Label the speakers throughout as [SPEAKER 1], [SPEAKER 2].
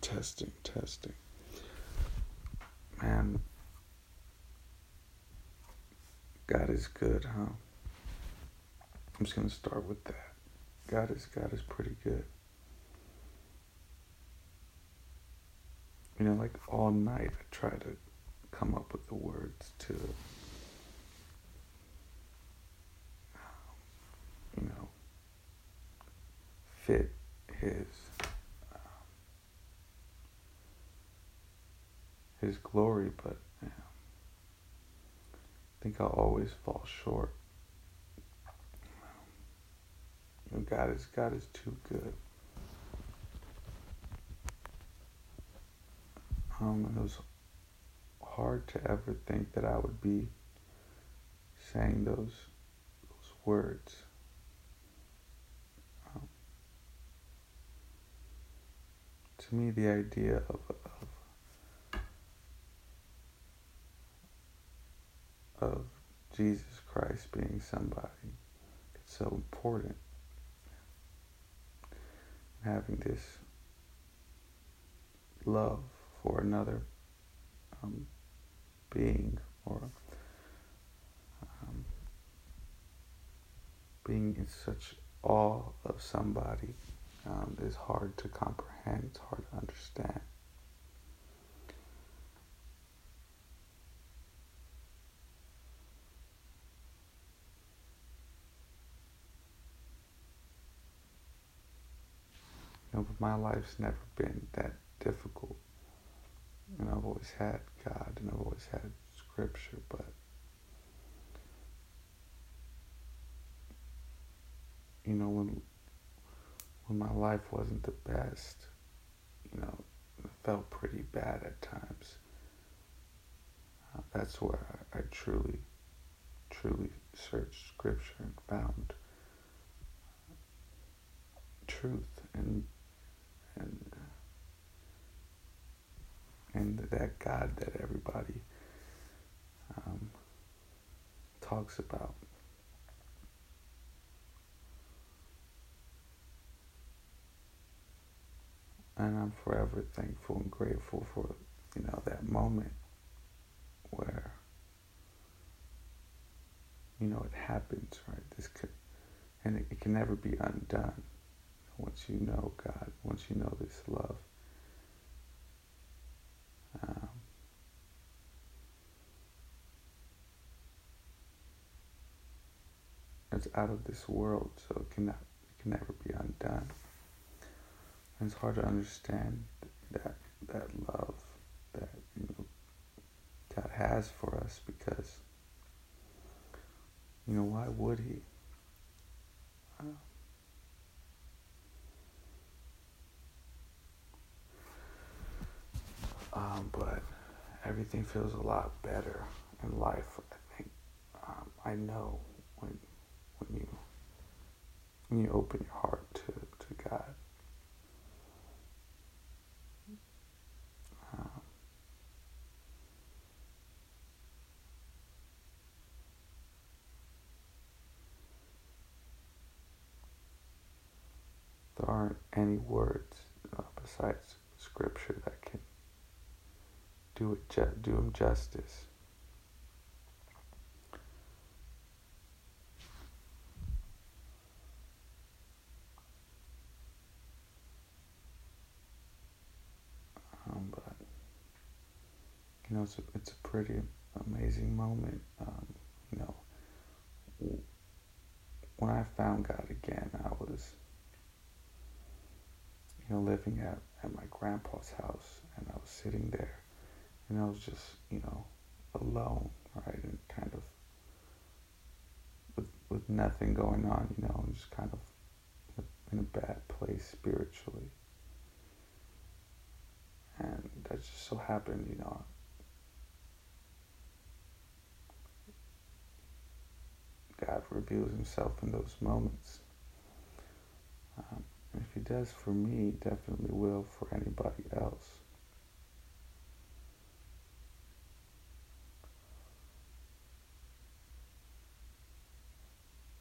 [SPEAKER 1] testing, testing. Man, God is good, huh? I'm just gonna start with that. God is God is pretty good. You know, like all night I try to come up with the words to um, you know fit his his glory, but I think I'll always fall short. God is God is too good. Um, it was hard to ever think that I would be saying those those words. Um, to me, the idea of, of of Jesus Christ being somebody that's so important having this love for another um, being or um, being in such awe of somebody um, is hard to comprehend, it's hard to understand. Know, but my life's never been that difficult. And I've always had God and I've always had scripture, but you know, when when my life wasn't the best, you know, it felt pretty bad at times. Uh, that's where I, I truly, truly searched scripture and found truth and and and that God that everybody um, talks about. And I'm forever thankful and grateful for you know that moment where you know it happens, right? This could, and it, it can never be undone once you know God, once you know this love. Um, it's out of this world, so it cannot, it can never be undone. And it's hard to understand that that love that you know God has for us because you know why would He? Uh, Um, but everything feels a lot better in life. I think um, I know when when you when you open your heart to to God. Um, there aren't any words uh, besides scripture that do it ju- do him justice. Um, but you know, it's a, it's a pretty amazing moment. Um, you know, when I found God again, I was you know living at at my grandpa's house, and I was sitting there and I was just, you know, alone, right, and kind of with with nothing going on, you know, and just kind of in a bad place spiritually. And that just so happened, you know. God reveals himself in those moments. Um, if he does for me, he definitely will for anybody else.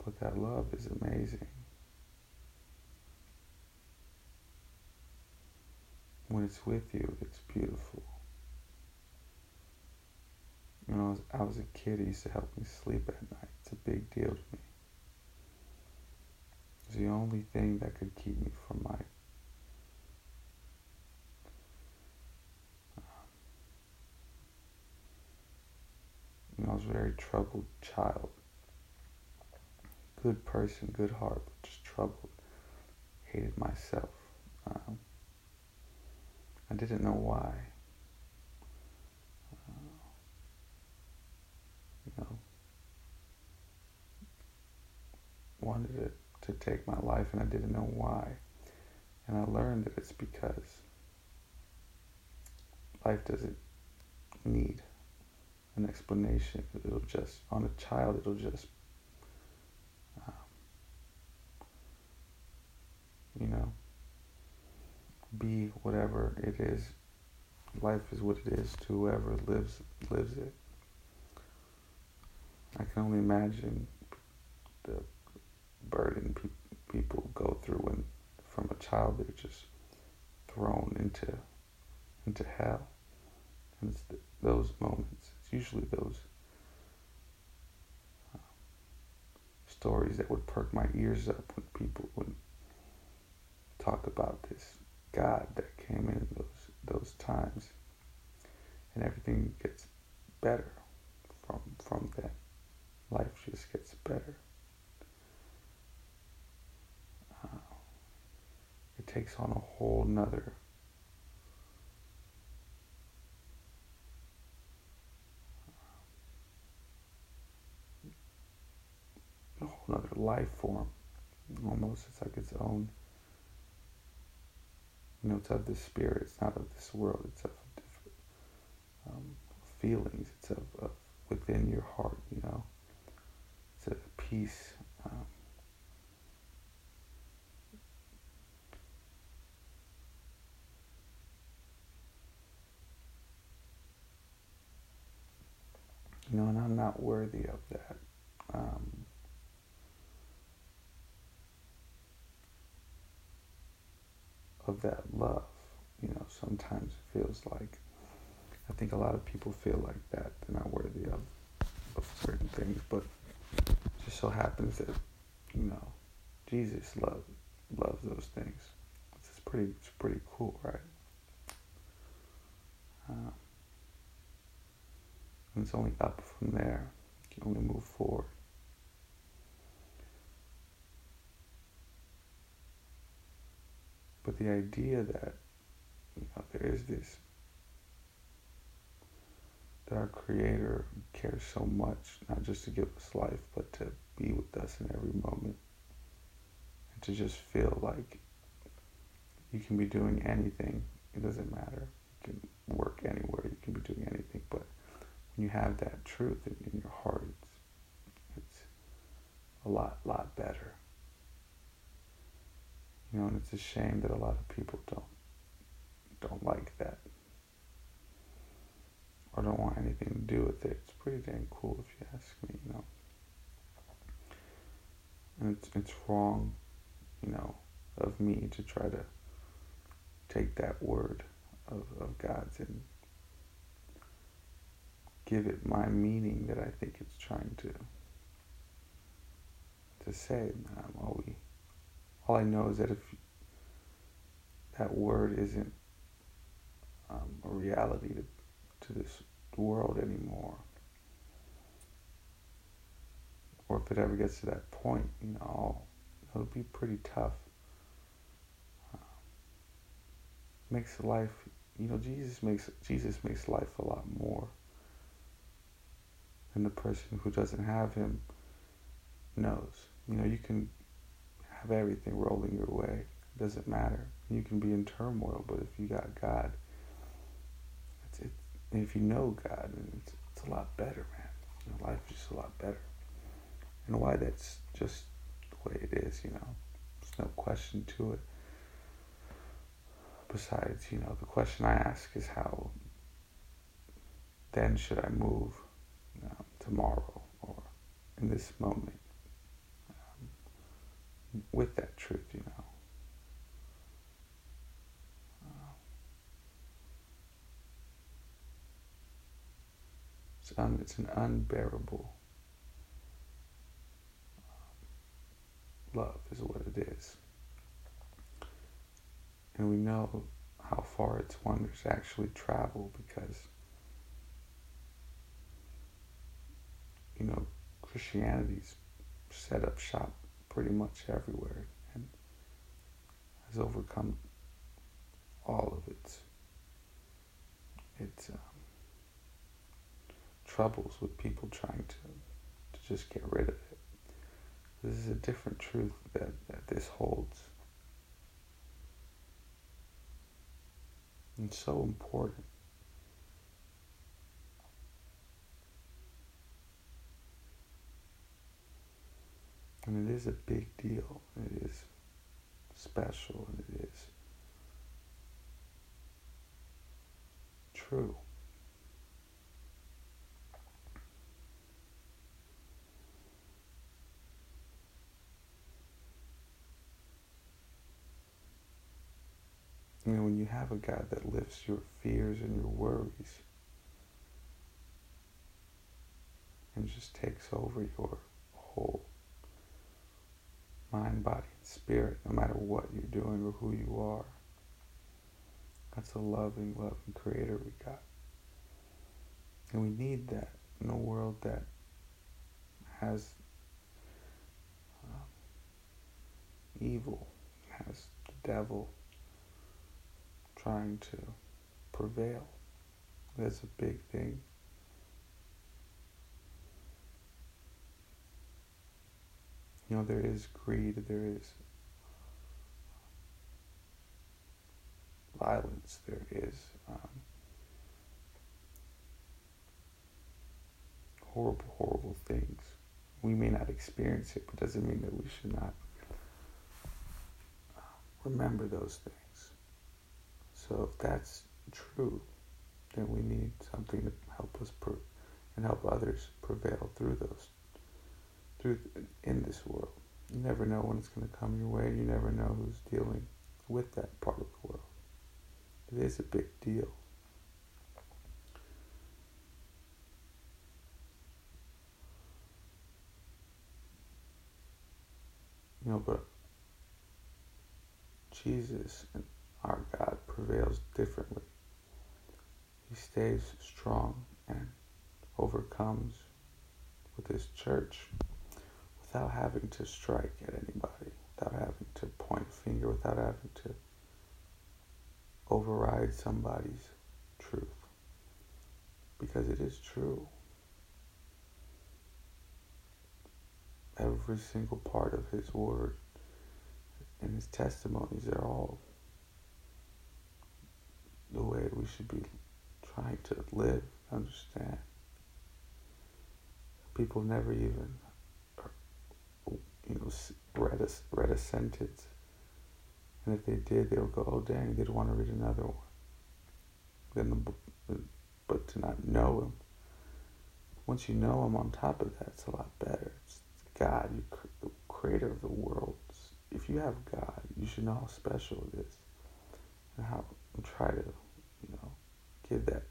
[SPEAKER 1] But that love is amazing. when it's with you, it's beautiful. I was, I was a kid, it used to help me sleep at night. It's a big deal to me. It's the only thing that could keep me from my um, you know, I was a very troubled child. Good person, good heart, but just troubled. Hated myself. Um, I didn't know why. you know, wanted it to take my life and I didn't know why. And I learned that it's because life doesn't need an explanation. It'll just, on a child, it'll just, you know, be whatever it is. Life is what it is to whoever lives lives it. I can only imagine the burden pe- people go through when, from a child, they're just thrown into into hell. And it's th- those moments. It's usually those uh, stories that would perk my ears up when people would talk about this God that came in those those times, and everything gets better from from that life just gets better. Uh, it takes on a whole nother a whole nother life form. Almost it's like its own you know, it's of the spirit, it's not of this world, it's of different um, feelings, it's of, of within your heart, you know it's a peace. Um, you know, and I'm not worthy of that. Um, of that love. You know, sometimes it feels like I think a lot of people feel like that they're not worthy of of certain things, but just so happens that you know Jesus loves loves those things. It's pretty it's pretty cool, right? Um, and it's only up from there. You can only move forward. But the idea that you know there is this that our Creator cares so much, not just to give us life, but to be with us in every moment. And to just feel like you can be doing anything. It doesn't matter. You can work anywhere. You can be doing anything. But when you have that truth in, in your heart, it's, it's a lot, lot better. You know, and it's a shame that a lot of people don't don't like that or don't want anything to do with it. It's pretty dang cool if you ask me, you know. And it's it's wrong, you know, of me to try to take that word of, of God's and give it my meaning that I think it's trying to to say. All we all I know is that if that word isn't um, a reality to to this world anymore. Or if it ever gets to that point, you know, it'll be pretty tough. Uh, makes life, you know, Jesus makes Jesus makes life a lot more than the person who doesn't have Him knows. You know, you can have everything rolling your way. It doesn't matter. You can be in turmoil, but if you got God, and if you know God, it's, it's a lot better, man. You know, life is just a lot better. And why that's just the way it is, you know. There's no question to it. Besides, you know, the question I ask is how then should I move um, tomorrow or in this moment with that truth, you know. Uh, it's, un, it's an unbearable uh, love, is what it is. And we know how far its wonders actually travel because, you know, Christianity's set up shop pretty much everywhere and has overcome all of its its um, troubles with people trying to to just get rid of it. This is a different truth that, that this holds. And so important. And it is a big deal. It is special and it is true. You know, when you have a God that lifts your fears and your worries and just takes over your whole mind, body, and spirit, no matter what you're doing or who you are. That's a loving, loving creator we got. And we need that in a world that has um, evil, has the devil trying to prevail. That's a big thing. You know, there is greed, there is violence, there is um, horrible, horrible things. We may not experience it, but doesn't mean that we should not uh, remember those things. So if that's true, then we need something to help us per- and help others prevail through those through in this world. You never know when it's going to come your way. and You never know who's dealing with that part of the world. It is a big deal. You know, but Jesus and our God prevails differently. He stays strong and overcomes with his church without having to strike at anybody, without having to point a finger, without having to override somebody's truth. Because it is true. Every single part of his word and his testimonies are all the way we should be trying to live, understand. People never even, you know, read a, read a sentence. And if they did, they'll go, oh, dang, they'd want to read another one. Then the, book but to not know him, once you know him on top of that, it's a lot better. It's God, you, the creator of the world. If you have God, you should know how special it is and how and try to, you know, give that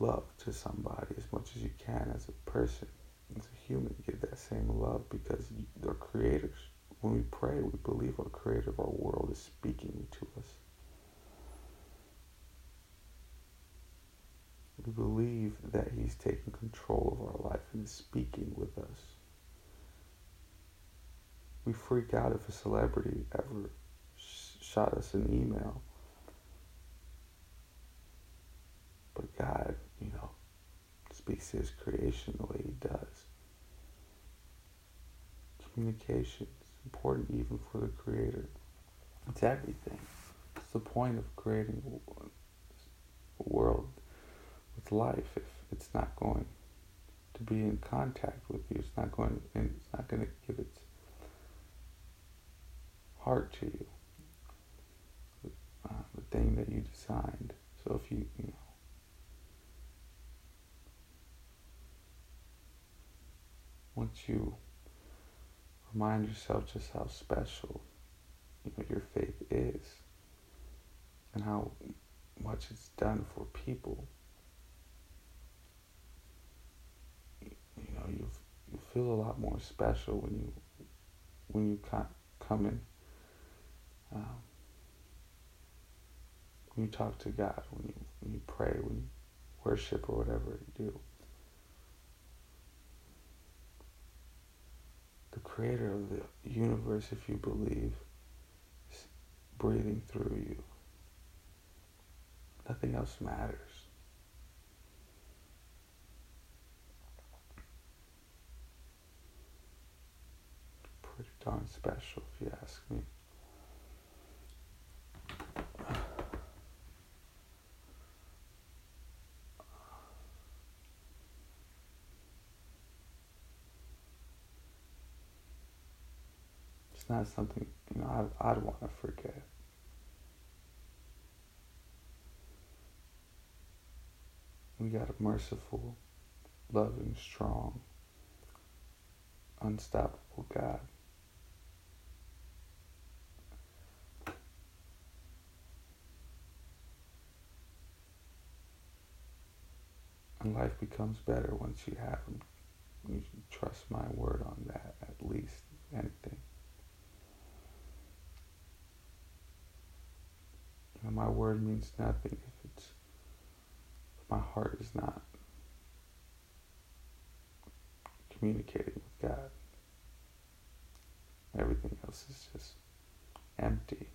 [SPEAKER 1] love to somebody as much as you can as a person, as a human. Give that same love because they're creators. When we pray, we believe our creator of our world is speaking to us. We believe that he's taking control of our life and is speaking with us. We freak out if a celebrity ever shot us an email. But God, you know, speaks to his creation the way he does. Communication is important even for the creator. It's everything. It's the point of creating a world with life if it's not going to be in contact with you. It's not going it's not going to give its heart to you uh, the thing that you designed. So if you, that you remind yourself just how special you know, your faith is and how much it's done for people. You know, you you feel a lot more special when you when you come in. Um, when you talk to God, when you when you pray, when you worship or whatever you do. Creator of the universe, if you believe, is breathing through you. Nothing else matters. Pretty darn special, if you ask me. It's not something, you know, I'd, I'd want to forget. We got a merciful, loving, strong, unstoppable God. And life becomes better once you have Him. You trust my word on that, at least, anything. And my word means nothing if it's if my heart is not communicating with God. Everything else is just empty.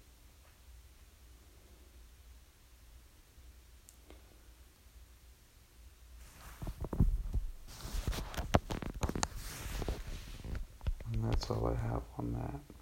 [SPEAKER 1] And that's all I have on that.